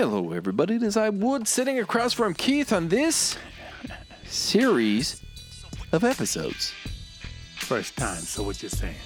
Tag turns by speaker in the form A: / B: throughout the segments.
A: Hello, everybody. It is I Wood sitting across from Keith on this series of episodes.
B: First time, so what you saying?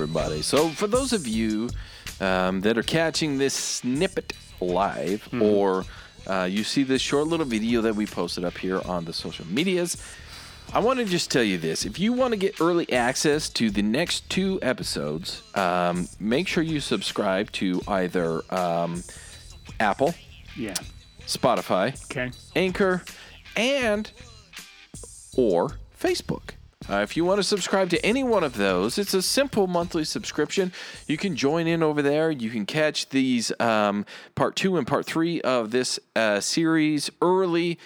A: Everybody? So, for those of you um, that are catching this snippet live, or uh, you see this short little video that we posted up here on the social medias, I want to just tell you this. If you want to get early access to the next two episodes, um, make sure you subscribe to either um, Apple,
B: Yeah.
A: Spotify,
B: Okay.
A: Anchor, and or Facebook. Uh, if you want to subscribe to any one of those, it's a simple monthly subscription. You can join in over there. You can catch these um, part two and part three of this uh, series early.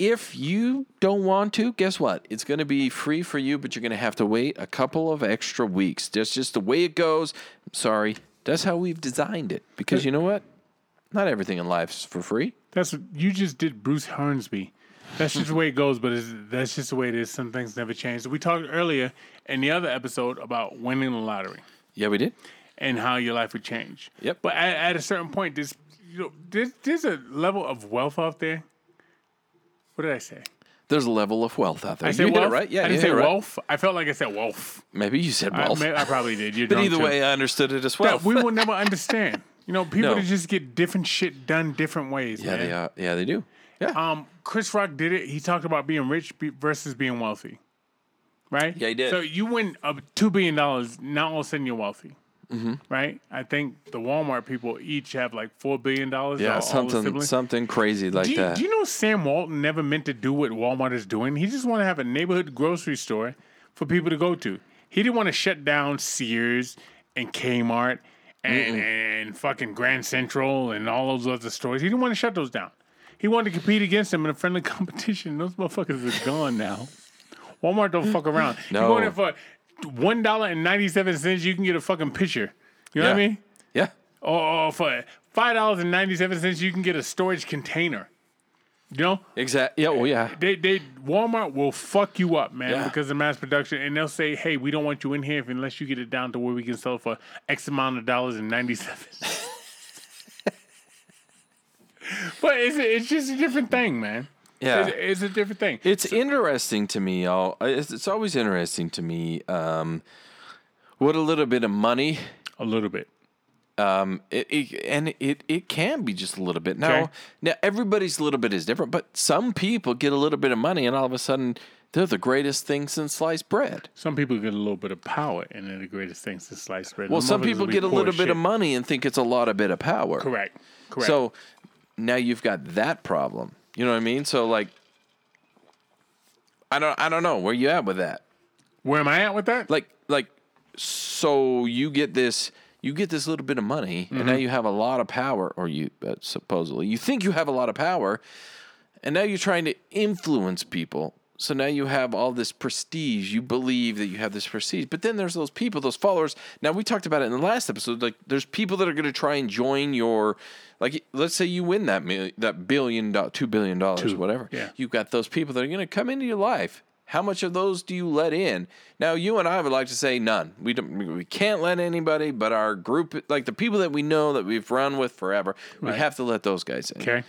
A: If you don't want to, guess what? It's going to be free for you, but you're going to have to wait a couple of extra weeks. That's just the way it goes. I'm sorry. That's how we've designed it. Because you know what? Not everything in life's for free.
B: That's what you just did, Bruce Hornsby. That's just the way it goes, but it's, that's just the way it is. Some things never change. We talked earlier in the other episode about winning the lottery
A: Yeah, we did.
B: and how your life would change.
A: Yep.
B: But at, at a certain point, there's you know there's, there's a level of wealth out there. What did I say?
A: There's a level of wealth out there.
B: I
A: you
B: said
A: did it right. Yeah,
B: I didn't
A: did
B: say
A: it right.
B: wealth. I felt like I said wealth.
A: Maybe you said
B: I,
A: wealth.
B: may- I probably did. You're
A: but either
B: too.
A: way, I understood it as well.
B: that we will never understand. You know, people
A: No.
B: just get different shit done different ways.
A: yeah,
B: man.
A: they are. Yeah, they do. Yeah.
B: Um, Chris Rock did it. He talked about being rich versus being wealthy, right?
A: Yeah, he did.
B: So you win uh, two billion dollars. Now all of a sudden you're wealthy, mm-hmm. right? I think the Walmart people each have like four billion dollars.
A: yeah,
B: all,
A: something something crazy like
B: do, you,
A: that.
B: do you know Sam Walton never meant to do what Walmart is doing? He just want to have a neighborhood grocery store for people to go to. He didn't want to shut down Sears and Kmart and, and fucking Grand Central and all those other stores. He didn't want to shut those down. He wanted to compete against them in a friendly competition. Those motherfuckers are gone now. Walmart don't fuck around. You
A: No.
B: go in there for one dollar and ninety seven cents, you can get a fucking picture. You know what I mean?
A: yeah.
B: Or, or for five dollars and ninety seven cents, you can get a storage container. You know,
A: Exactly. Yeah. Well, yeah.
B: they they Walmart will fuck you up, man,
A: Yeah.
B: because of mass production, and they'll say, "Hey, we don't want you in here unless you get it down to where we can sell it for X amount of dollars and ninety seven. But it's it's just a different thing, man.
A: Yeah.
B: It's, it's a different thing.
A: It's interesting to me. All it's, it's always interesting to me. Um, what a little bit of money
B: a little bit.
A: Um, it, it and it it can be just a little bit. Now,
B: Okay.
A: now everybody's little bit is different, but some people get a little bit of money, and all of a sudden they're the greatest thing since sliced bread.
B: Some people get a little bit of power, and they're the greatest things to sliced bread.
A: Well, some people get a little
B: as
A: bit
B: shit.
A: of money and think it's a lot of bit of power.
B: Correct. Correct.
A: So now you've got that problem. You know what I mean? So like, I don't I don't know where you at with that.
B: where am I at with that?
A: Like like, so you get this. You get this little bit of money, and
B: Mm-hmm.
A: now you have a lot of power, or you uh, supposedly you think you have a lot of power, and now you're trying to influence people. So now you have all this prestige. You believe that you have this prestige, but then there's those people, those followers. Now we talked about it in the last episode. Like there's people that are going to try and join your, like let's say you win that mil- that billion, do- two billion dollars, whatever.
B: yeah.
A: You've got those people that are going to come into your life. How much of those do you let in? Now, you and I would like to say none. We don't. We can't let anybody, but our group, like the people that we know that we've run with forever, we have to let those guys in.
B: okay.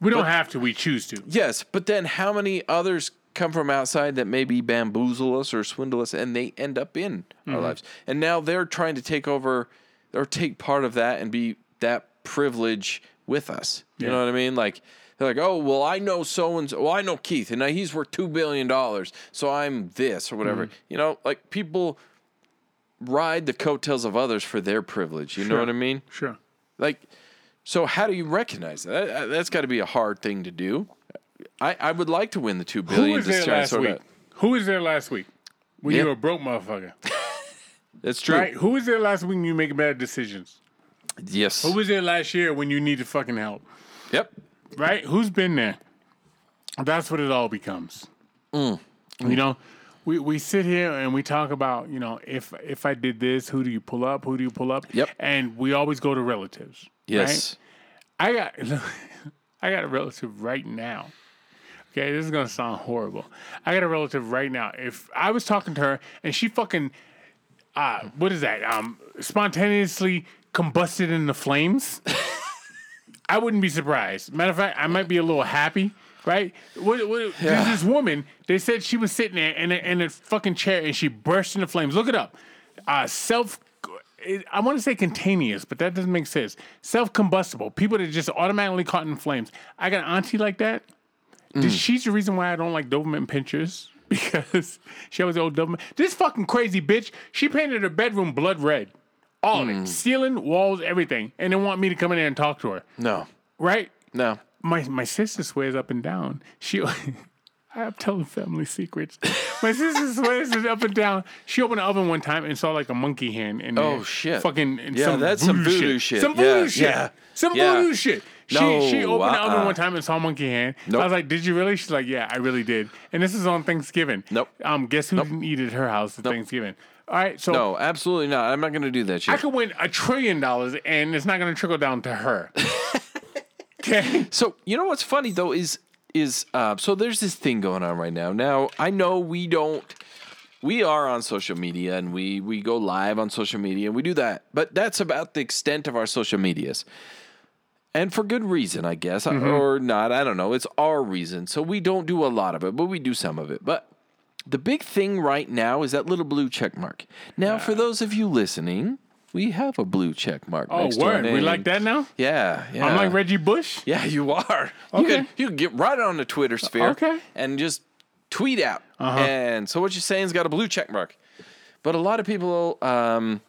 B: We don't have to. We choose to.
A: Yes, but then how many others come from outside that maybe bamboozle us or swindle us, and they end up in
B: Mm-hmm.
A: our lives, and now they're trying to take over or take part of that and be that privilege with us. You know what I mean? Like they're like, oh well, I know so and so. Well, I know Keith, and now he's worth two billion dollars, so I'm this or whatever.
B: Mm-hmm.
A: You know, like people ride the coattails of others for their privilege. You know what I mean?
B: Sure.
A: Like, so how do you recognize that? that that's got to be a hard thing to do. I, I would like to win the two
B: Who was there last week? Who was there last week? When
A: Yeah.
B: you were a broke motherfucker.
A: That's true.
B: Right? Who was there last week when you make bad decisions?
A: Yes.
B: Who was there last year when you needed fucking help?
A: yep.
B: Right? Who's been there? That's what it all becomes.
A: Mm.
B: You know, we, we sit here and we talk about, you know, if if I did this, who do you pull up? Who do you pull up?
A: Yep.
B: And we always go to relatives.
A: Yes.
B: I got I got a relative right now. Okay, this is gonna sound horrible. I got a relative right now. If I was talking to her and she fucking uh what is that? Um spontaneously combusted in the flames, I wouldn't be surprised. Matter of fact, I might be a little happy. Right? What, what,
A: Yeah.
B: There's this woman. They said she was sitting there in a, in a fucking chair and she burst into flames. Look it up. Uh, self. I want to say contaneous, but that doesn't make sense. Self combustible. People that just automatically caught in flames. I got an auntie like that.
A: Mm.
B: She's the reason why I don't like Doberman pinschers because she always old Doberman. This fucking crazy bitch. She painted her bedroom blood red. All of it. Ceiling, walls, everything. And they want me to come in there and talk to her.
A: No.
B: Right?
A: No.
B: my my sister swears up and down. She, I'm telling family secrets. My sister swears it up and down. She opened the oven one time and saw like a monkey hand in there.
A: Oh, shit.
B: Fucking and
A: Yeah,
B: some
A: that's some
B: voodoo
A: shit.
B: Some
A: Yeah,
B: voodoo shit.
A: yeah,
B: Some
A: yeah.
B: voodoo shit. She
A: No,
B: she opened the oven
A: uh-uh.
B: one time and saw a monkey hand.
A: Nope.
B: I was like, "Did you really?" She's like, "Yeah, I really did." And this is on Thanksgiving.
A: Nope.
B: Um, guess who didn't eat at her house at Thanksgiving? All right, so
A: No, absolutely not. I'm not going to do that shit.
B: I could win a trillion dollars and it's not going to trickle down to her. okay.
A: So you know what's funny though is is uh, so there's this thing going on right now. Now I know we don't. We are on social media and we we go live on social media and we do that, but that's about the extent of our social medias, and for good reason, I guess, or not. I don't know. It's our reason, so we don't do a lot of it, but we do some of it. But the big thing right now is that little blue check mark. Now, for those of you listening, we have a blue check mark.
B: Oh,
A: next to
B: word. We like that now?
A: Yeah, yeah.
B: I'm like Reggie Bush.
A: Yeah, you are. You
B: Okay.
A: can you can get right on the Twitter sphere.
B: Okay.
A: And just tweet out.
B: Uh-huh.
A: And so what you're saying's got a blue check mark. But a lot of people um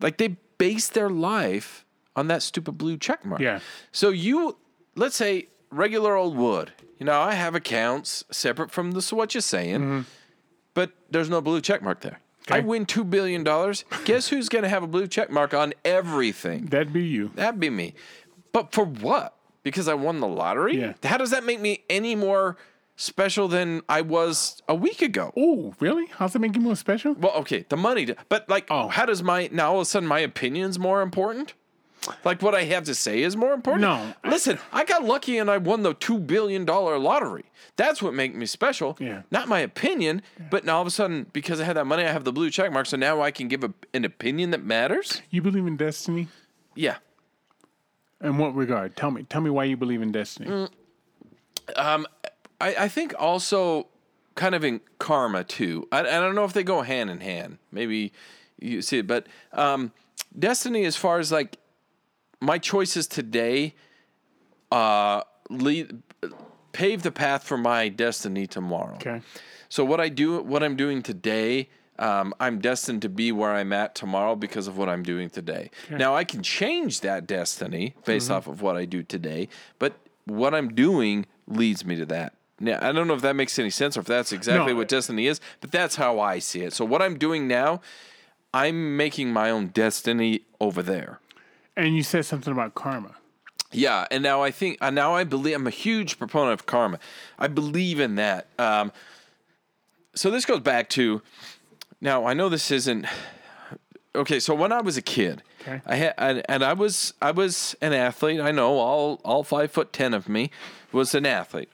A: like they base their life on that stupid blue check mark.
B: Yeah.
A: So you let's say regular old wood. You know, I have accounts separate from the so what you're saying. Mm-hmm. But there's no blue check mark there. I win two billion dollars. Guess who's gonna have a blue check mark on everything?
B: That'd be you.
A: That'd be me. But for what? Because I won the lottery?
B: Yeah.
A: How does that make me any more special than I was a week ago?
B: Oh, really? How's that make you more special?
A: Well, okay, the money, but like,
B: Oh.
A: how does my now all of a sudden my opinion's more important? Like what I have to say is more important?
B: No,
A: Listen, I got lucky and I won the two billion dollar lottery. That's what made me special.
B: Yeah.
A: Not my opinion, but now all of a sudden, because I had that money, I have the blue check mark. So now I can give a, an opinion that matters.
B: You believe in destiny?
A: Yeah.
B: In what regard? Tell me. Tell me why you believe in destiny.
A: Mm. I, I think also kind of in karma too. I, I don't know if they go hand in hand. Maybe you see it, but um, destiny, as far as like my choices today, uh, lead pave the path for my destiny tomorrow.
B: Okay.
A: So what I do, what I'm doing today, um, I'm destined to be where I'm at tomorrow because of what I'm doing today. Okay. Now I can change that destiny based
B: Mm-hmm.
A: off of what I do today, but what I'm doing leads me to that. Now I don't know if that makes any sense or if that's exactly
B: No.
A: what destiny is, but that's how I see it. So what I'm doing now, I'm making my own destiny over there.
B: And you said something about karma.
A: Yeah, and now I think uh, now I believe I'm a huge proponent of karma. I believe in that. Um, so this goes back to now. I know this isn't okay. So when I was a kid,
B: Okay.
A: I had and, and I was I was an athlete. I know all all five foot ten of me was an athlete.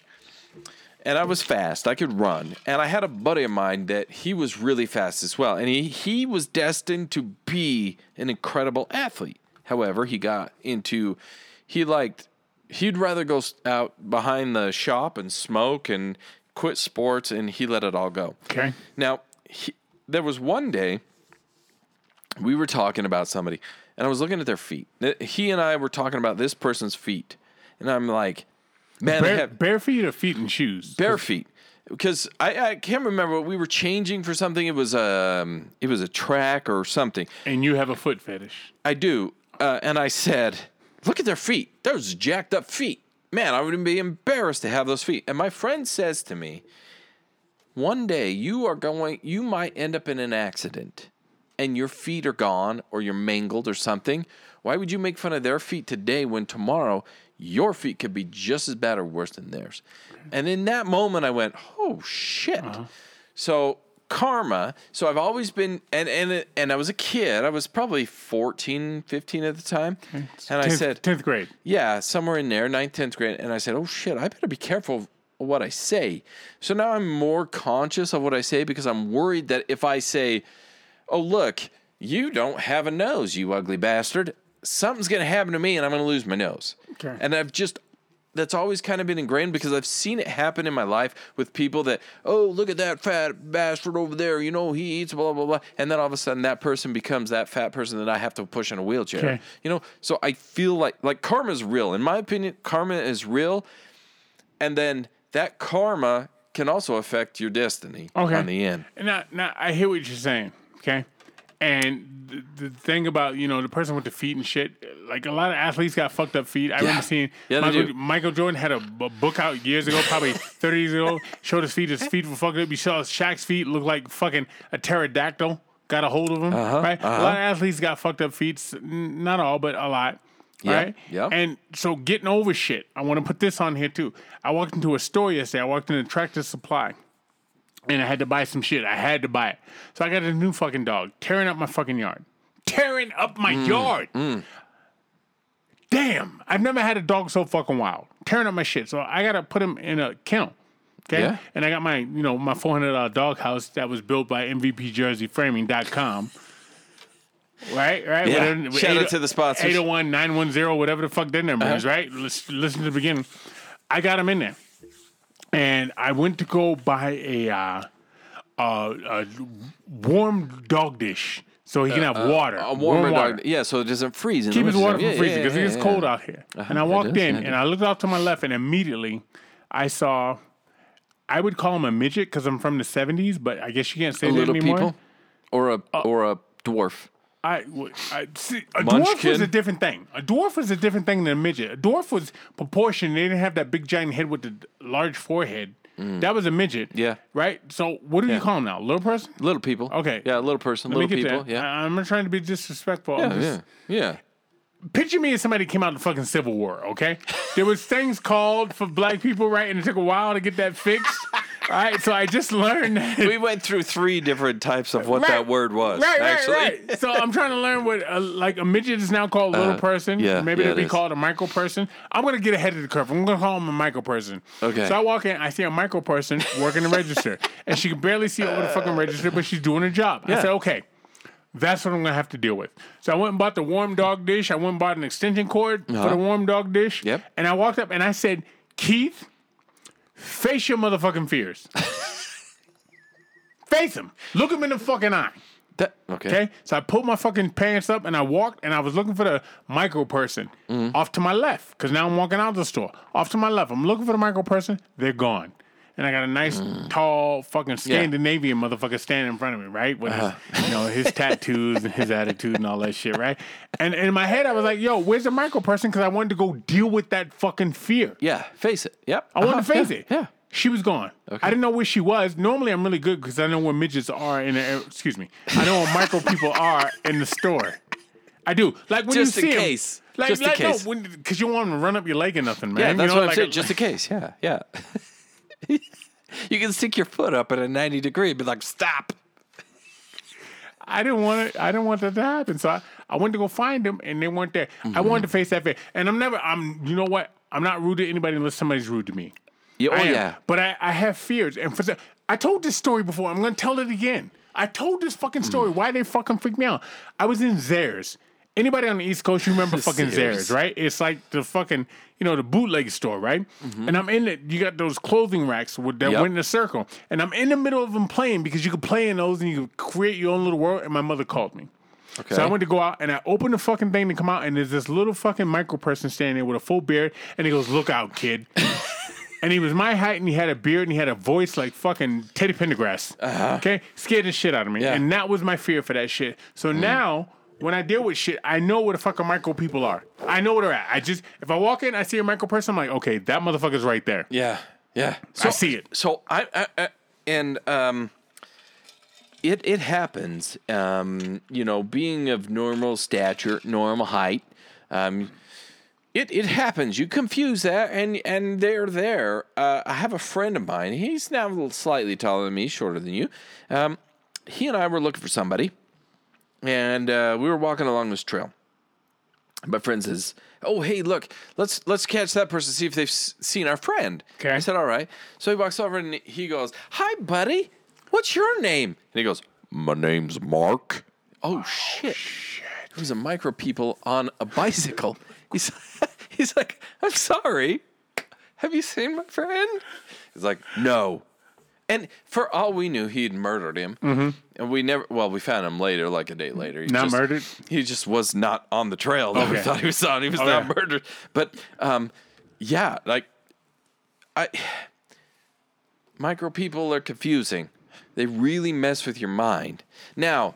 A: And I was fast. I could run. And I had a buddy of mine that he was really fast as well. And he, he was destined to be an incredible athlete. However, he got into, he liked, he'd rather go out behind the shop and smoke and quit sports, and he let it all go.
B: Okay.
A: Now, he, there was one day we were talking about somebody, and I was looking at their feet. He and I were talking about this person's feet. And I'm like, man, they
B: Bare,
A: have
B: bare feet or feet and shoes?
A: bare feet because I, I can't remember we were changing for something it was um it was a track or something
B: And you have a foot fetish.
A: i do uh, and i said look at their feet. Those jacked up feet. Man i would be embarrassed to have those feet. And my friend says to me one day you are going you might end up in an accident and your feet are gone or you're mangled or something, why would you make fun of their feet today when tomorrow your feet could be just as bad or worse than theirs? And in that moment, I went, oh shit. So karma. So I've always been, and and and I was a kid. I was probably 14, 15 at the time, and I said,
B: tenth grade.
A: yeah, somewhere in there, ninth, tenth grade. And I said, oh shit, I better be careful of what I say. So now I'm more conscious of what I say because I'm worried that if I say, oh look, you don't have a nose, you ugly bastard, something's gonna happen to me and I'm gonna lose my nose.
B: Okay.
A: And I've just that's always kind of been ingrained because I've seen it happen in my life with people that, oh, look at that fat bastard over there. You know, he eats blah, blah, blah. And then all of a sudden that person becomes that fat person that I have to push in a wheelchair.
B: Okay.
A: You know, so I feel like, like karma is real. In my opinion, karma is real. And then that karma can also affect your destiny
B: Okay.
A: on the end.
B: Now, now I hear what you're saying. Okay. And the, the thing about you know the person with the feet and shit, like a lot of athletes got fucked up feet. I remember seeing
A: Yeah,
B: Michael. Michael Jordan had a book out years ago, probably 30 years ago, showed his feet. His feet were fucked up. You saw Shaq's feet look like fucking a pterodactyl. Got a hold of him, uh-huh, right? A uh-huh. lot of athletes got fucked up feet. Not all, but a lot.
A: Yeah,
B: Right?
A: yeah.
B: And so getting over shit, I want to put this on here too. I walked into a store yesterday. I walked into Tractor Supply and I had to buy some shit. I had to buy it. So I got a new fucking dog tearing up my fucking yard. Tearing up my
A: Mm,
B: yard. Damn. I've never had a dog so fucking wild. Tearing up my shit. So I gotta put him in a kennel. Okay.
A: Yeah.
B: And I got my, you know, my four hundred dollar dog house that was built by MVPJerseyFraming.com. Right, right.
A: Yeah.
B: Whatever-
A: Shout out to the sponsors.
B: 801 910, whatever the fuck their number
A: Uh-huh.
B: is, right? Let's listen to the beginning. I got him in there. And I went to go buy a uh, uh, a warm dog dish so he can have water.
A: Uh, A warmer
B: warm water.
A: dog. Yeah, so it doesn't freeze. In
B: Keep
A: the
B: his water from
A: Yeah,
B: freezing
A: yeah,
B: because
A: yeah,
B: it gets
A: yeah.
B: cold out here. and I walked in
A: yeah,
B: and I looked off to my left and immediately I saw, I would call him a midget because I'm from the 70s, but I guess you can't say that
A: Little
B: anymore.
A: people, or a
B: Uh,
A: or a dwarf.
B: I, I- see, a dwarf
A: Munchkin?
B: was a different thing. A dwarf was a different thing than a midget. A dwarf was proportioned. They didn't have that big giant head with the large forehead. That was a midget.
A: Mm. Yeah.
B: Right. So what do you
A: Yeah.
B: call him now? Little person.
A: Little people.
B: Okay.
A: Yeah, little person,
B: Let me
A: little
B: get
A: people.
B: that.
A: Yeah.
B: I, I'm not trying to be disrespectful. I'm just-
A: yeah, yeah.
B: Picture me as somebody came out of the fucking Civil War. Okay. there was things called for black people, right? And it took a while to get that fixed. All right. So I just learned that.
A: We went through three different types of what
B: Right.
A: that word was.
B: Right,
A: actually.
B: right, right. So I'm trying to learn what uh, like a midget is now called a little person.
A: Uh, yeah,
B: maybe
A: yeah,
B: they'll be
A: is.
B: called a micro person. I'm gonna get ahead of the curve. I'm gonna call him a micro person.
A: Okay.
B: So I walk in, I see a micro person working the register, and she can barely see over the fucking register, but she's doing her job. I
A: Yeah.
B: said, okay. That's what I'm gonna have to deal with. So I went and bought the warm dog dish. I went and bought an extension cord for the warm dog dish.
A: Uh-huh. Yep.
B: And I walked up and I said, Keith, face your motherfucking fears. face them. Look them in the fucking eye.
A: That, okay.
B: Okay, so I pulled my fucking pants up and I walked and I was looking for the micro person
A: Mm-hmm.
B: off to my left because now I'm walking out the store. Off to my left, I'm looking for the micro person. They're gone, and I got a nice, tall, fucking Scandinavian motherfucker standing in front of me, right? With
A: Uh-huh.
B: his, you know, his tattoos and his attitude and all that shit, right? And in my head, I was like, "Yo, where's the micro person?" Because I wanted to go deal with that fucking fear.
A: Yeah, face it. Yep.
B: I wanted
A: Uh-huh.
B: to face
A: Yeah,
B: it.
A: Yeah.
B: She was gone. I didn't know where she was. Normally, I'm really good because I know where midgets are in the. Excuse me. I know where micro people are in the store. I do. Like when
A: Just
B: you
A: in
B: see
A: case.
B: Like,
A: Just in
B: like,
A: case.
B: No, because you want them to run up your leg or nothing, man.
A: Yeah,
B: You
A: that's
B: know,
A: what I'm
B: like
A: saying.
B: a-
A: just in case. Yeah, yeah. you can stick your foot up at a 90 degree and be like, stop.
B: I didn't want it. I didn't want that to happen. So I, I went to go find them, and they weren't there.
A: Mm-hmm.
B: I wanted to face that fear, and I'm never. I'm. You know what? I'm not rude to anybody unless somebody's rude to me.
A: Yeah, oh,
B: I am.
A: yeah.
B: But I, I have fears. And for the, I told this story before. I'm going to tell it again. I told this fucking
A: Mm.
B: story. Why they fucking freak me out? I was in Zayre's. Anybody on the East Coast, you remember fucking.
A: Zayre's,
B: right? It's like the fucking, you know, the bootleg store, right? And I'm in it. You got those clothing racks with that
A: Mm-hmm. Yep.
B: went in a circle. And I'm in the middle of them playing because you could play in those and you could create your own little world. And my mother called me.
A: Okay.
B: So I went to go out and I opened the fucking thing to come out, and there's this little fucking micro person standing there with a full beard, and he goes, "Look out, kid." and he was my height, and he had a beard, and he had a voice like fucking Teddy Pendergrass. Okay, scared the shit out of me,
A: Uh-huh. Yeah. Mm.
B: and that was my fear for that shit. So now. When I deal with shit, I know where the fucking micro people are. I know where they're at. I just if I walk in, I see a micro person, I'm like, okay, that motherfucker's right there.
A: Yeah, yeah.
B: So, I see it.
A: So I, I, I and um, it it happens. Um, you know, being of normal stature, normal height, um, it it happens. You confuse that, and and they're there. Uh, I have a friend of mine. He's now a little slightly taller than me, shorter than you. Um, he and I were looking for somebody, and uh, we were walking along this trail. My friend says, "Oh, hey, look, let's let's catch that person, see if they've s- seen our friend."
B: Okay.
A: I said, "All right." So he walks over and he goes, "Hi, buddy. What's your name?" And he goes, "My name's Mark." Oh shit! It was a micro people on a bicycle. He's he's like, "I'm sorry. Have you seen my friend?" He's like, "No." And for all we knew, he'd murdered him. Mm-hmm. And we never, well, we found him later, like a day later. He
B: Not
A: just-
B: murdered?
A: He just was not on the trail that we thought he was on. He was
B: Okay.
A: not murdered. But um, yeah, like, I, micro people are confusing. They really mess with your mind. Now,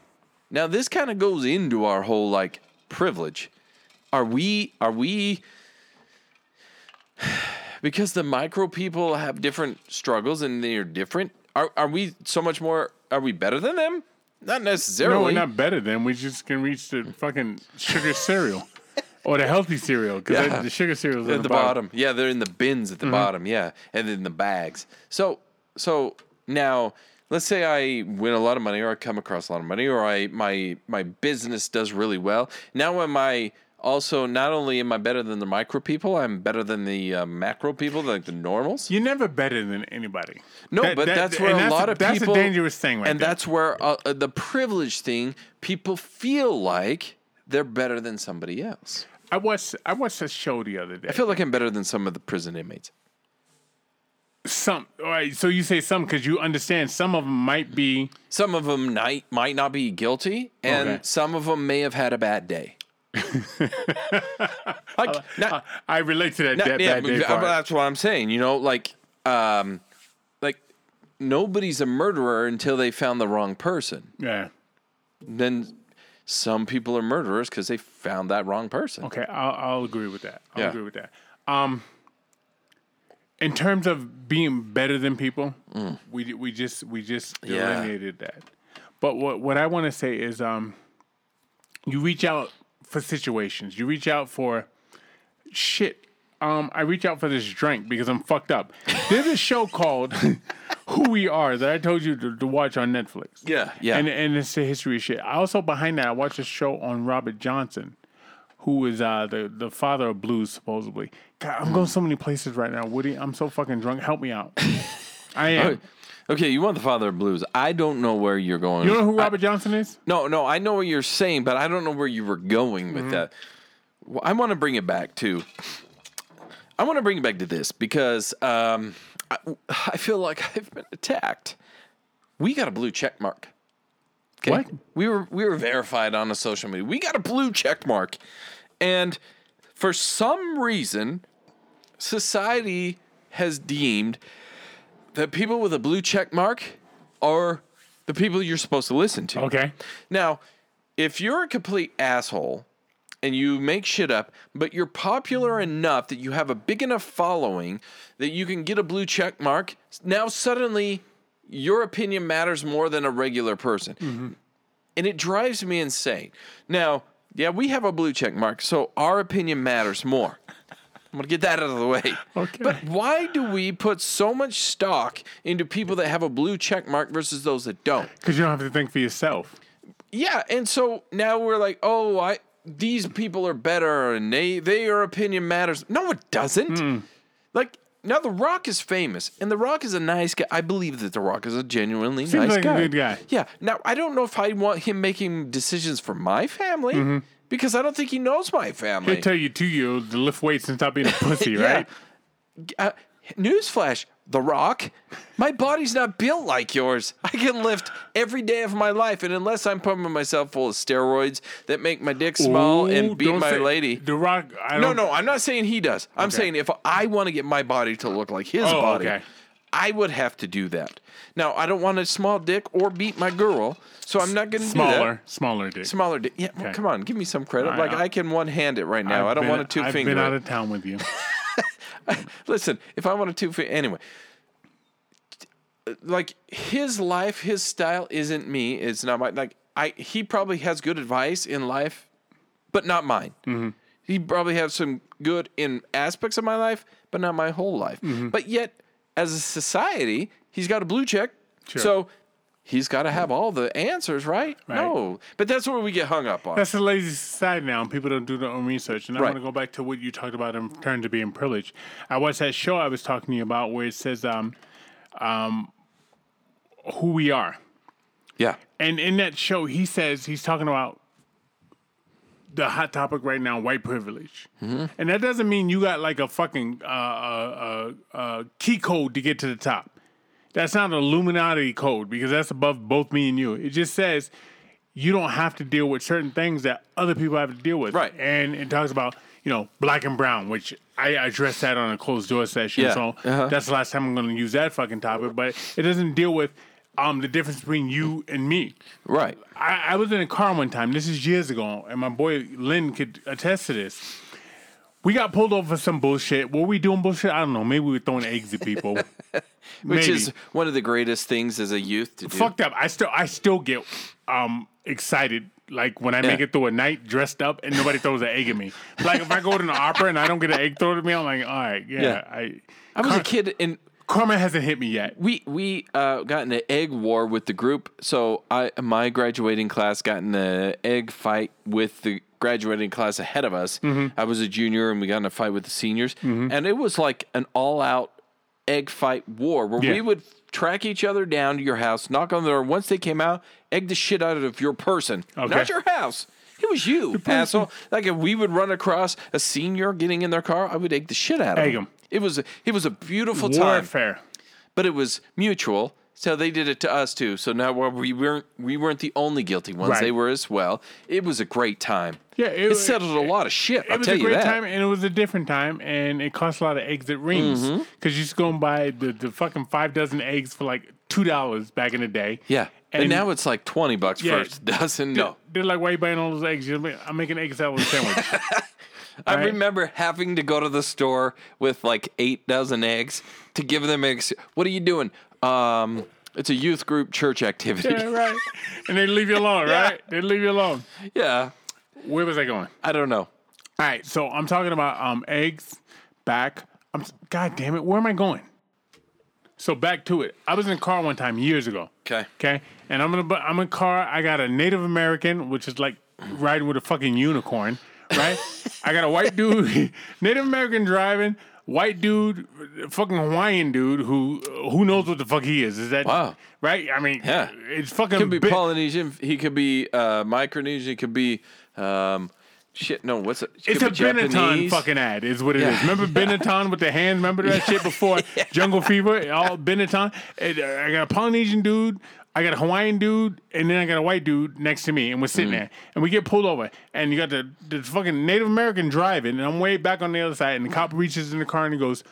A: now this kind of goes into our whole like privilege. Are we, are we, because the micro people have different struggles and they're different. Are are we so much more? Are we better than them? Not necessarily.
B: No, we're not better than. We just can reach the fucking sugar cereal or the healthy cereal because
A: Yeah.
B: the sugar cereal is
A: at the bottom. Yeah, they're in the bins at the mm-hmm. bottom. Yeah, and in the bags. So so now let's say I win a lot of money or I come across a lot of money or I my my business does really well. Now am I also not only am I better than the micro people, I'm better than the uh, macro people, like the normals.
B: You're never better than anybody.
A: No,
B: That-
A: but
B: that-
A: that's where a
B: that's
A: lot of
B: that's
A: people
B: a dangerous thing, right
A: and
B: there.
A: that's where uh, uh, the privilege thing. People feel like they're better than somebody else.
B: I watched I watched a show the other day.
A: I feel like I'm better than some of the prison inmates.
B: some. All right, so you say some because you understand some of them might be.
A: Some of them might might not be guilty, and
B: Okay.
A: some of them may have had a bad day. like, not,
B: I relate to that,
A: not-
B: that
A: yeah,
B: day
A: that's what I'm saying. You know, like, um, like nobody's a murderer until they found the wrong person.
B: yeah.
A: Then some people are murderers because they found that wrong person.
B: Okay, I'll, I'll agree with that. I'll
A: Yeah.
B: agree with that. Um, in terms of being better than people, we we just we just
A: Mm. Yeah.
B: delineated that. But what what I want to say is, um, you reach out for situations. You reach out for shit. Um, I reach out for this drink because I'm fucked up. There's a show called Who We Are that I told you to, to watch on Netflix.
A: Yeah, yeah.
B: And and it's the history of shit. I also behind that I watched a show on Robert Johnson, who is uh the the father of blues supposedly. God, I'm going so many places right now, Woody. I'm so fucking drunk. Help me out. I am.
A: Okay, you want the father of blues. I don't know where you're going.
B: You know who
A: I-
B: Robert Johnson is?
A: No, no, I know what you're saying, but I don't know where you were going
B: Mm-hmm.
A: with that. Well, I want to bring it back to. I want to bring it back to this because um, I, I feel like I've been attacked. We got a blue check mark. Okay?
B: What?
A: We were we were verified on a social media. We got a blue check mark, and for some reason, society has deemed that people with a blue check mark are the people you're supposed to listen to.
B: Okay.
A: Now, if you're a complete asshole and you make shit up, but you're popular enough that you have a big enough following that you can get a blue check mark, now suddenly your opinion matters more than a regular person. Mm-hmm. And it drives me insane. Now, yeah, we have a blue check mark, so our opinion matters more. I'm gonna get that out of the way.
B: Okay.
A: But why do we put so much stock into people that have a blue check mark versus those that don't?
B: Because you don't have to think for yourself.
A: Yeah, and so now we're like, oh, I these people are better and they their opinion matters. No, it doesn't. Hmm. Like now, The Rock is famous, and The Rock is a nice guy. I believe that The Rock is a genuinely
B: Seems
A: nice
B: like a good guy.
A: Yeah. Now I don't know if I want him making decisions for my family mm-hmm. Because I don't think he knows my family.
B: He'll tell you two year olds to lift weights and stop being a pussy,
A: Yeah.
B: right?
A: uh, newsflash the rock my body's not built like yours i can lift every day of my life and unless i'm pumping myself full of steroids that make my dick small
B: Ooh,
A: and beat my
B: say-
A: lady
B: The Rock.
A: No no i'm not saying he does i'm
B: Okay.
A: saying if i want to get my body to look like his
B: Oh,
A: body
B: okay.
A: I would have to do that now i don't want a small dick or beat my girl so i'm not going to do that
B: Smaller, smaller dick.
A: Smaller dick. Yeah, well,
B: Okay.
A: come on, give me some credit.
B: Right,
A: like
B: I'll-
A: I can one hand it right now.
B: I've
A: I don't
B: been-
A: want a two
B: I've
A: finger.
B: been out of town with you.
A: Listen, if I want a two finger, anyway, like his life, his style isn't me. It's not my like. I he probably has good advice in life, but not mine.
B: Mm-hmm.
A: He probably has some good in aspects of my life, but not my whole life.
B: Mm-hmm.
A: But yet, as a society, he's got a blue check,
B: Sure.
A: so he's got to have all the answers, right?
B: Right.
A: No, but that's what we get hung up on.
B: That's the lazy society now. and People don't do their own research. And I
A: Right.
B: want to go back to what you talked about in terms of being privileged. I watched that show I was talking to you about where it says um, um, who we are.
A: yeah,
B: And in that show, he says he's talking about the hot topic right now, white privilege. And that doesn't mean you got like a fucking uh, uh, uh, uh, key code to get to the top. That's not an Illuminati code because that's above both me and you. It just says you don't have to deal with certain things that other people have to deal with.
A: Right.
B: And it talks about, you know, black and brown, which I addressed that on a closed door session.
A: Yeah.
B: So
A: Uh-huh.
B: that's the last time I'm going to use that fucking topic. But it doesn't deal with um, the difference between you and me.
A: right.
B: I, I was in a car one time. This is years ago, and my boy Lynn could attest to this. We got pulled over for some bullshit. Were we doing bullshit? I don't know. Maybe we were throwing eggs at people.
A: Which
B: Maybe.
A: is one of the greatest things as a youth to do.
B: fucked up. I still I still get um excited like when I make it through a night dressed up and nobody throws an egg at me. Like if I go to an opera and I don't get an egg thrown at me, I'm like, all right, yeah.
A: Yeah.
B: I
A: I was a kid and
B: karma hasn't hit me yet.
A: we we uh, got in an egg war with the group. So I my graduating class got in an egg fight with the graduating class ahead of us.
B: Mm-hmm.
A: I was a junior, and we got in a fight with the seniors, and it was like an all out egg fight war where
B: Yeah.
A: we would track each other down to your house, knock on the door. Once they came out, egg the shit out of your person,
B: Okay.
A: not your house. It was you, asshole. Like if we would run across a senior getting in their car, I would egg the shit out of
B: Egg
A: them. It was a, it was a beautiful time
B: Warfare.
A: but it was mutual. So they did it to us too. So now we weren't we weren't the only guilty ones.
B: Right.
A: They were as well. It was a great time.
B: Yeah,
A: it,
B: it-
A: settled a lot of shit.
B: It
A: I'll
B: was a great time, and it was a different time, and it cost a lot of eggs at rings because
A: Mm-hmm.
B: you to go and buy the, the fucking five dozen eggs for like two dollars back in the day.
A: Yeah, and,
B: And-
A: now it's like twenty bucks
B: Yeah.
A: for a dozen. No,
B: They're like, why are you buying all those eggs? You're I'm making egg salad sandwich.
A: I
B: right.
A: remember having to go to the store with like eight dozen eggs to give them eggs. What are you doing? Um, it's a youth group church activity.
B: yeah, right. And they leave you alone,
A: Yeah.
B: right? They leave you alone.
A: yeah,
B: Where was I going?
A: I don't know.
B: All right, so I'm talking about um eggs back. I'm God damn it, where am I going? So back to it. I was in a car one time years ago.
A: Okay.
B: Okay, and I'm in a I'm in a car. I got a Native American, which is like riding with a fucking unicorn, right? I got a white dude, Native American driving, white dude, fucking Hawaiian dude who who knows what the fuck he is? Is that
A: Wow.
B: right? I mean,
A: Yeah.
B: it's fucking
A: Could be
B: bi-
A: Polynesian. He could be uh, Micronesian. He could be um, shit. No, what's it?
B: It's a
A: be
B: Benetton
A: Japanese.
B: fucking ad, is what it is.
A: Yeah.
B: Remember Benetton with the hands? Remember that shit before Jungle Fever? All Benetton. Uh, I got a Polynesian dude, I got a Hawaiian dude, and then I got a white dude next to me, and we're
A: Mm.
B: sitting there, and we get pulled over, and you got the, the fucking Native American driving, and I'm way back on the other side, and the cop reaches in the car and he goes.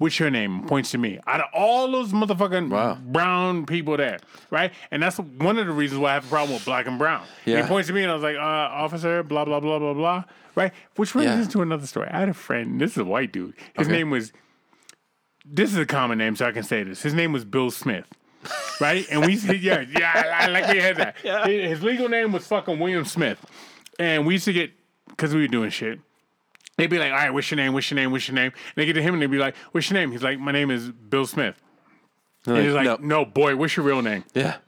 B: What's your name? Points to me. Out of all those motherfucking
A: Wow.
B: brown people there, right? And that's one of the reasons why I have a problem with black and brown.
A: Yeah.
B: He points to me and I was like, uh, officer, blah, blah, blah, blah, blah, right? Which brings
A: Yeah.
B: us to another story. I had a friend, this is a white dude. His
A: Okay.
B: name was, this is a common name, so I can say this. His name was Bill Smith, right? And we said, yeah, yeah, I, I like we had that. His, his legal name was fucking William Smith. And we used to get, because we were doing shit, they'd be like, all right, what's your name? What's your name? What's your name? And they get to him and they'd be like, what's your name? He's like, my name is Bill Smith. And he's like,
A: no.
B: no, boy, what's your real name?
A: Yeah.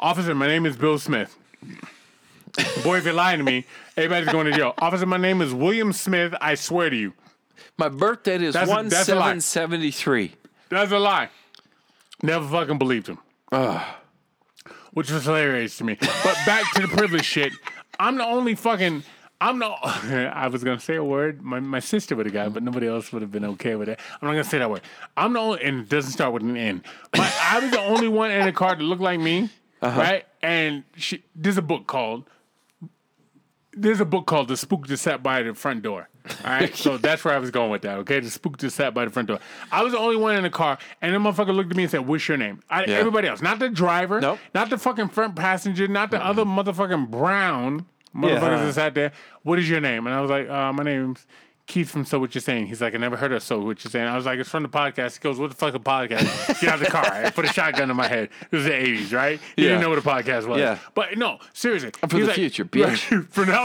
B: Officer, my name is Bill Smith. Boy, if you're lying to me, everybody's going to jail. Officer, my name is William Smith. I swear to you.
A: My birthday is
B: That's a-
A: one
B: that's a lie.
A: seven seventy three.
B: That's a lie. Never fucking believed him. Which was hilarious to me. But back to the privilege shit. I'm the only fucking. I'm the. I was gonna say a word. My, my sister would have got, it, but nobody else would have been okay with it. I'm not gonna say that word. I'm the only, and it doesn't start with an N. My, I was the only one in the car that looked like me, uh-huh. right? And she, there's a book called. There's a book called "The Spook That Sat by the Front Door." All right, so that's where I was going with that. Okay, the spook just sat by the front door. I was the only one in the car, and the motherfucker looked at me and said, "What's your name?" I,
A: Yeah.
B: Everybody else, not the driver,
A: Nope.
B: not the fucking front passenger, not the other motherfucking brown motherfuckers
A: Yeah.
B: that sat there. What is your name? And I was like, uh, "My name's Keith from So What You're Saying. He's like, I never heard of So What You're Saying. I was like, it's from the podcast. He goes, what the fuck a podcast? Get out of the car. I put a shotgun in my head. It was the 80s, right? He
A: Yeah.
B: didn't know what a podcast was.
A: Yeah.
B: But no, seriously.
A: I'm
B: He's
A: the
B: like-
A: future, bitch.
B: Right, for now.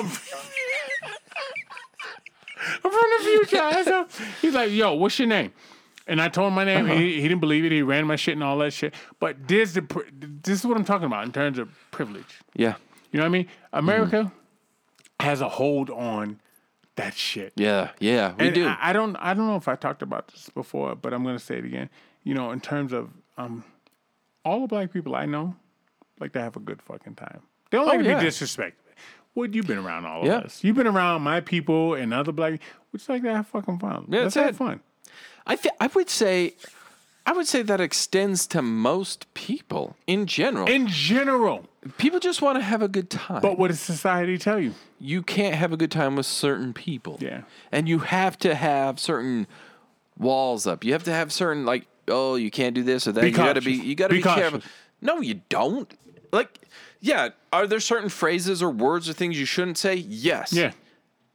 B: I'm from the future. asshole. He's like, yo, what's your name? And I told him my name.
A: Uh-huh.
B: He, he didn't believe it. He ran my shit and all that shit. But this the this is what I'm talking about in terms of privilege.
A: Yeah.
B: You know what I mean? America
A: Mm-hmm.
B: has a hold on that shit.
A: Yeah. Yeah. We
B: And
A: do.
B: I, I don't I don't know if I talked about this before, but I'm gonna say it again. You know, in terms of um, all the black people I know like to have a good fucking time. They don't like to
A: Oh, yeah.
B: be disrespected. Wood, you've been around all
A: Yeah.
B: of us. You've been around my people and other black. We just like to have fucking fun.
A: Yeah,
B: Let's
A: that's
B: have
A: it.
B: fun.
A: I th- I would say, I would say that extends to most people in general.
B: In general,
A: people just want to have a good time.
B: but what does society tell you?
A: you can't have a good time with certain people.
B: Yeah.
A: And you have to have certain walls up. You have to have certain like, oh, you can't do this or that.
B: Be
A: you gotta be you gotta
B: Be
A: be, careful. No, you don't. Like, yeah, are there certain phrases or words or things you shouldn't say? Yes.
B: Yeah.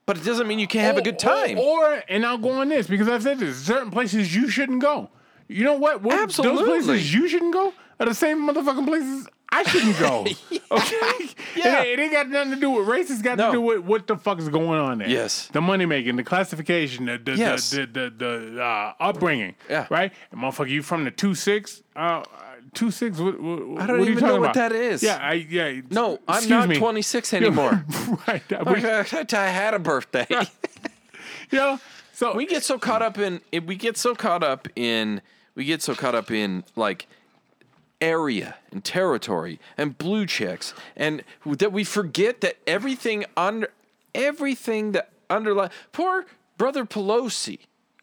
A: But it doesn't mean you can't have a good time.
B: Or, or- and I'll go on this because I've said this: certain places you shouldn't go. You know what? what Those places you shouldn't go are the same motherfucking places I shouldn't go. Okay.
A: Yeah.
B: It, it ain't got nothing to do with race. It's got
A: No.
B: to do with what the fuck is going on there.
A: Yes.
B: The money making, the classification, the the
A: Yes.
B: the, the, the, the uh, upbringing.
A: Yeah.
B: Right. And motherfucker, you from the two six. Uh, Two six. What, what,
A: I don't
B: what
A: even know what
B: about?
A: that is.
B: Yeah, I yeah.
A: no, I'm not
B: me.
A: 26 anymore.
B: right. I
A: I had a birthday.
B: you know, so
A: we get so caught up in we get so caught up in we get so caught up in like area and territory and blue checks and that we forget that everything under everything that underlie poor brother Pelosi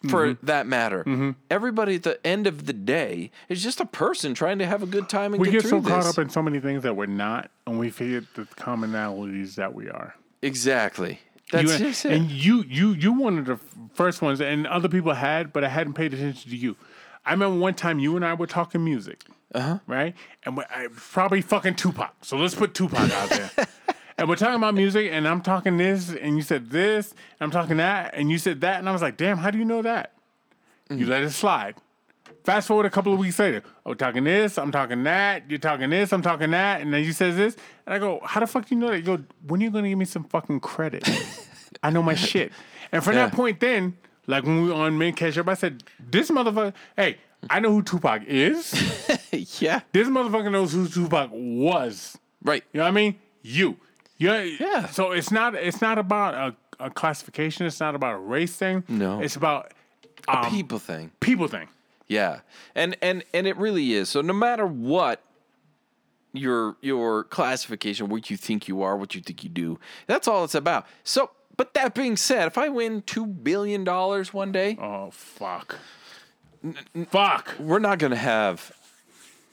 A: for
B: Mm-hmm.
A: that matter everybody at the end of the day is just a person trying to have a good time and
B: we
A: get,
B: get so caught up in so many things that we're not, and we forget the commonalities that we are.
A: exactly that's
B: you,
A: just it.
B: And you, you, you one of the first ones, and other people had, but I hadn't paid attention to you. I remember one time you and I were talking music, uh-huh. right? And I, probably fucking Tupac. So let's put Tupac out there. and we're talking about music, and I'm talking this, and you said this, and I'm talking that, and you said that, and I was like, damn, how do you know that? You let it slide. Fast forward a couple of weeks later. Oh, talking this, I'm talking that, you're talking this, I'm talking that, and then you says this, and I go, how the fuck do you know that? You go, when are you gonna give me some fucking credit? I know my shit. And from that point then, like when we were on main catch up, I said, this motherfucker, hey, I know who Tupac is.
A: yeah
B: this motherfucker knows who Tupac was.
A: right
B: You know what I mean? You. Yeah.
A: Yeah.
B: So it's not it's not about a, a classification, it's not about a race thing.
A: No.
B: It's about um,
A: people thing
B: people thing.
A: Yeah, and and and it really is. So no matter what your your classification, what you think you are, what you think you do, that's all it's about. So, but that being said, if I win two billion dollars one day,
B: Oh fuck. fuck.
A: we're not going to have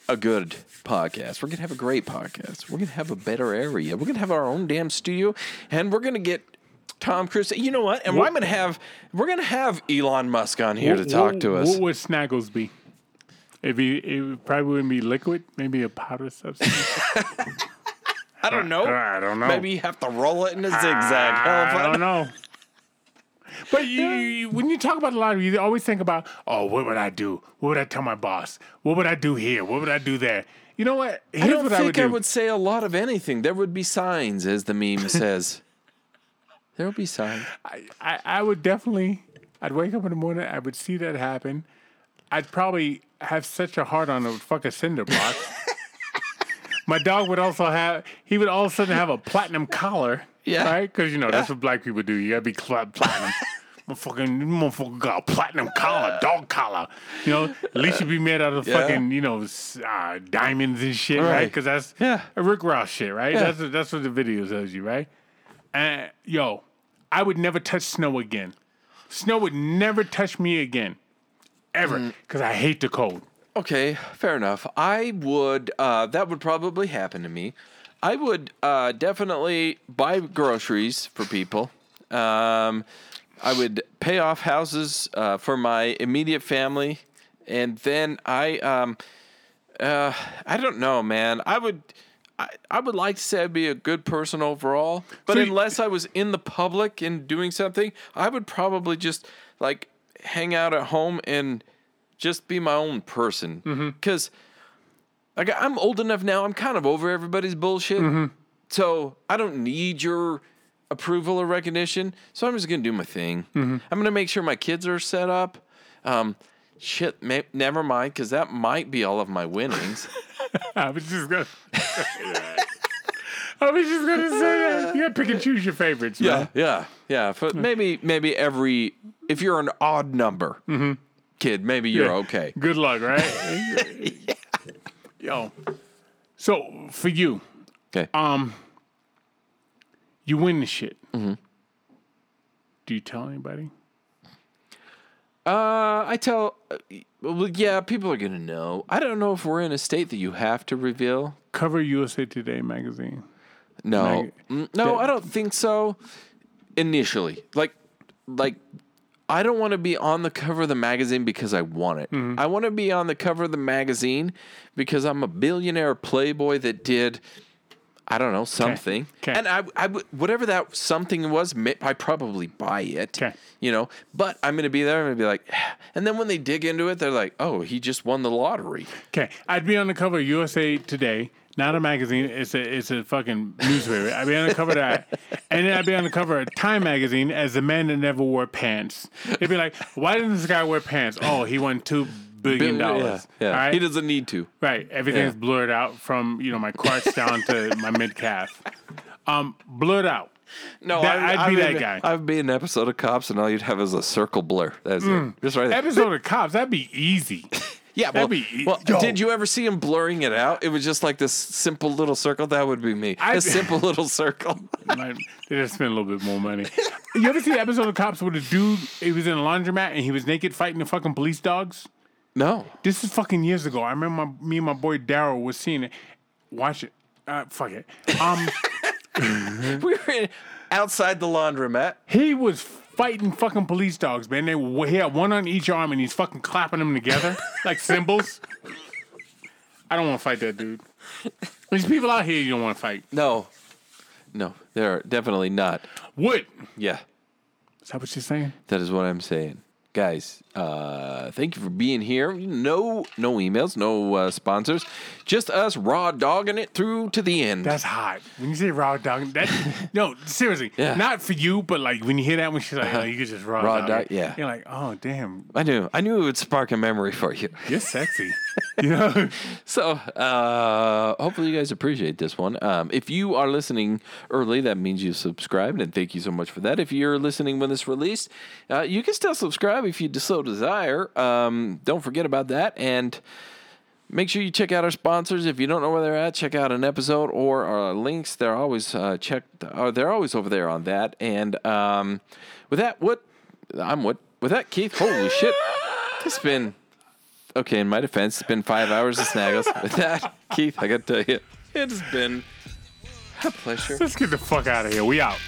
A: a good podcast. We're going to have a great podcast. We're going to have a better area. We're going to have our own damn studio, and we're going to get. Tom Cruise. You know what? And we're
B: What-
A: going to have we're to have Elon Musk on here to talk
B: what-
A: to us.
B: What would Snaggles be? If he, it probably wouldn't be liquid, maybe a powder substance.
A: I don't know.
B: I don't know.
A: Maybe you have to roll it in a zigzag.
B: I
A: I
B: don't know. But you, you, when you talk about the lottery, you always think about, oh, what would I do? What would I tell my boss? What would I do here? What would I do there? You know what? Here's
A: I don't
B: what
A: think
B: I would.
A: I would say a lot of anything. There would be signs, as the meme says. there would be signs.
B: I, I, I would definitely. I'd wake up in the morning. I would see that happen. I'd probably have such a heart on a fucking cinder block. My dog would also have. He would all of a sudden have a platinum collar.
A: Yeah.
B: Right? Because you know that's what black people do. You gotta be platinum. Motherfucking, motherfucker got a platinum collar, dog collar. You know, at least you be made out of
A: Yeah.
B: fucking, you know, uh, diamonds and shit, right?
A: Right.
B: Because that's
A: Yeah.
B: a Rick Ross shit, right?
A: Yeah.
B: That's what, that's what the video tells you, right? And yo, I would never touch snow again. Snow would never touch me again, ever,
A: Mm.
B: because I hate the cold.
A: Okay, fair enough. I would, uh, that would probably happen to me. I would uh, definitely buy groceries for people. Um, I would pay off houses uh, for my immediate family. And then I, um, uh, I don't know, man. I would, I, I would like to say I'd be a good person overall, but
B: So you-
A: unless I was in the public and doing something, I would probably just like hang out at home and just be my own person.
B: Mm-hmm.
A: Because like I'm old enough now, I'm kind of over everybody's bullshit.
B: Mm-hmm.
A: So I don't need your approval or recognition. So I'm just gonna do my thing.
B: Mm-hmm.
A: I'm gonna make sure my kids are set up. Um, shit, may, never mind, because that might be all of my winnings.
B: I was just gonna. I was just gonna say that. You gotta pick and choose your favorites. Man.
A: yeah, yeah. But maybe, maybe every if you're an odd number kid, maybe you're
B: Yeah.
A: okay.
B: Good luck, right? Yo. So for you,
A: Okay.
B: um, you win the shit.
A: Mm-hmm.
B: Do you tell anybody?
A: Uh, I tell. uh, Well, yeah, people are gonna know. I don't know if we're in a state that you have to reveal.
B: Cover USA Today magazine.
A: No,
B: Mag-
A: Mm, no, I don't think so. Initially, like, like, I don't want to be on the cover of the magazine because I want it.
B: Mm-hmm.
A: I want to be on the cover of the magazine because I'm a billionaire playboy that did. I don't know something,
B: 'Kay.
A: and I, I would whatever that something was, I probably buy it.
B: 'Kay.
A: You know, but I'm gonna be there. I'm gonna be like, and then when they dig into it, they're like, oh, he just won the lottery.
B: Okay, I'd be on the cover of USA Today, not a magazine. It's a it's a fucking newspaper. I'd be on the cover of that, and then I'd be on the cover of Time magazine as the man that never wore pants. It'd be like, why didn't this guy wear pants? Oh, he won two billion dollars.
A: Yeah, yeah.
B: All right?
A: He doesn't need to.
B: Right. Everything's
A: Yeah.
B: blurred out from you know my crotch down to my mid calf. Um, blurred out.
A: No,
B: That-
A: I,
B: I'd be
A: I
B: that
A: would-
B: guy.
A: I'd be an episode of Cops, and all you'd have is a circle blur. That's it. Just right there.
B: Episode of Cops. That'd be easy.
A: yeah, well,
B: be
A: well
B: yo.
A: did you ever see him blurring it out? It was just like this simple little circle. That would be me.
B: I-
A: a simple little circle.
B: They just spend a little bit more money. You ever see the episode of Cops where the dude he was in a laundromat and he was naked fighting the fucking police dogs?
A: no.
B: This is fucking years ago. I remember my, me and my boy Daryl was seeing it. Watch it. Uh, fuck it. Um,
A: We were in, outside the laundromat.
B: he was fighting fucking police dogs, man. They were- he had one on each arm and he's fucking clapping them together like cymbals. I don't want to fight that dude. There's people out here you don't want to fight.
A: No. No, they're definitely not.
B: Would
A: Yeah,
B: is that what you're saying?
A: that is what I'm saying. Guys, uh, thank you for being here. No, no emails, no uh, sponsors, just us raw dogging it through to the end.
B: That's hot. When you say raw dogging, that no, seriously,
A: Yeah. Uh-huh.
B: not for you, but like when you hear that, when she's like, oh, you could just raw,
A: Raw
B: dog,
A: dog, yeah.
B: You're like, oh damn,
A: I knew, I knew it would spark a memory for you.
B: you're sexy. you know,
A: So, uh, hopefully, you guys appreciate this one. Um, if you are listening early, that means you subscribed, and thank you so much for that. If you're listening when it's released, uh, you can still subscribe if you so desire. Um, don't forget about that, and make sure you check out our sponsors. If you don't know where they're at, check out an episode or our links. They're always uh, checked. Uh, they're always over there on that. And um, with that, what I'm what with that, Keith. Holy shit! It's been okay. In my defense, it's been five hours of snaggles. With that, Keith, I got to tell you, it's been a pleasure.
B: let's get the fuck out of here. We out.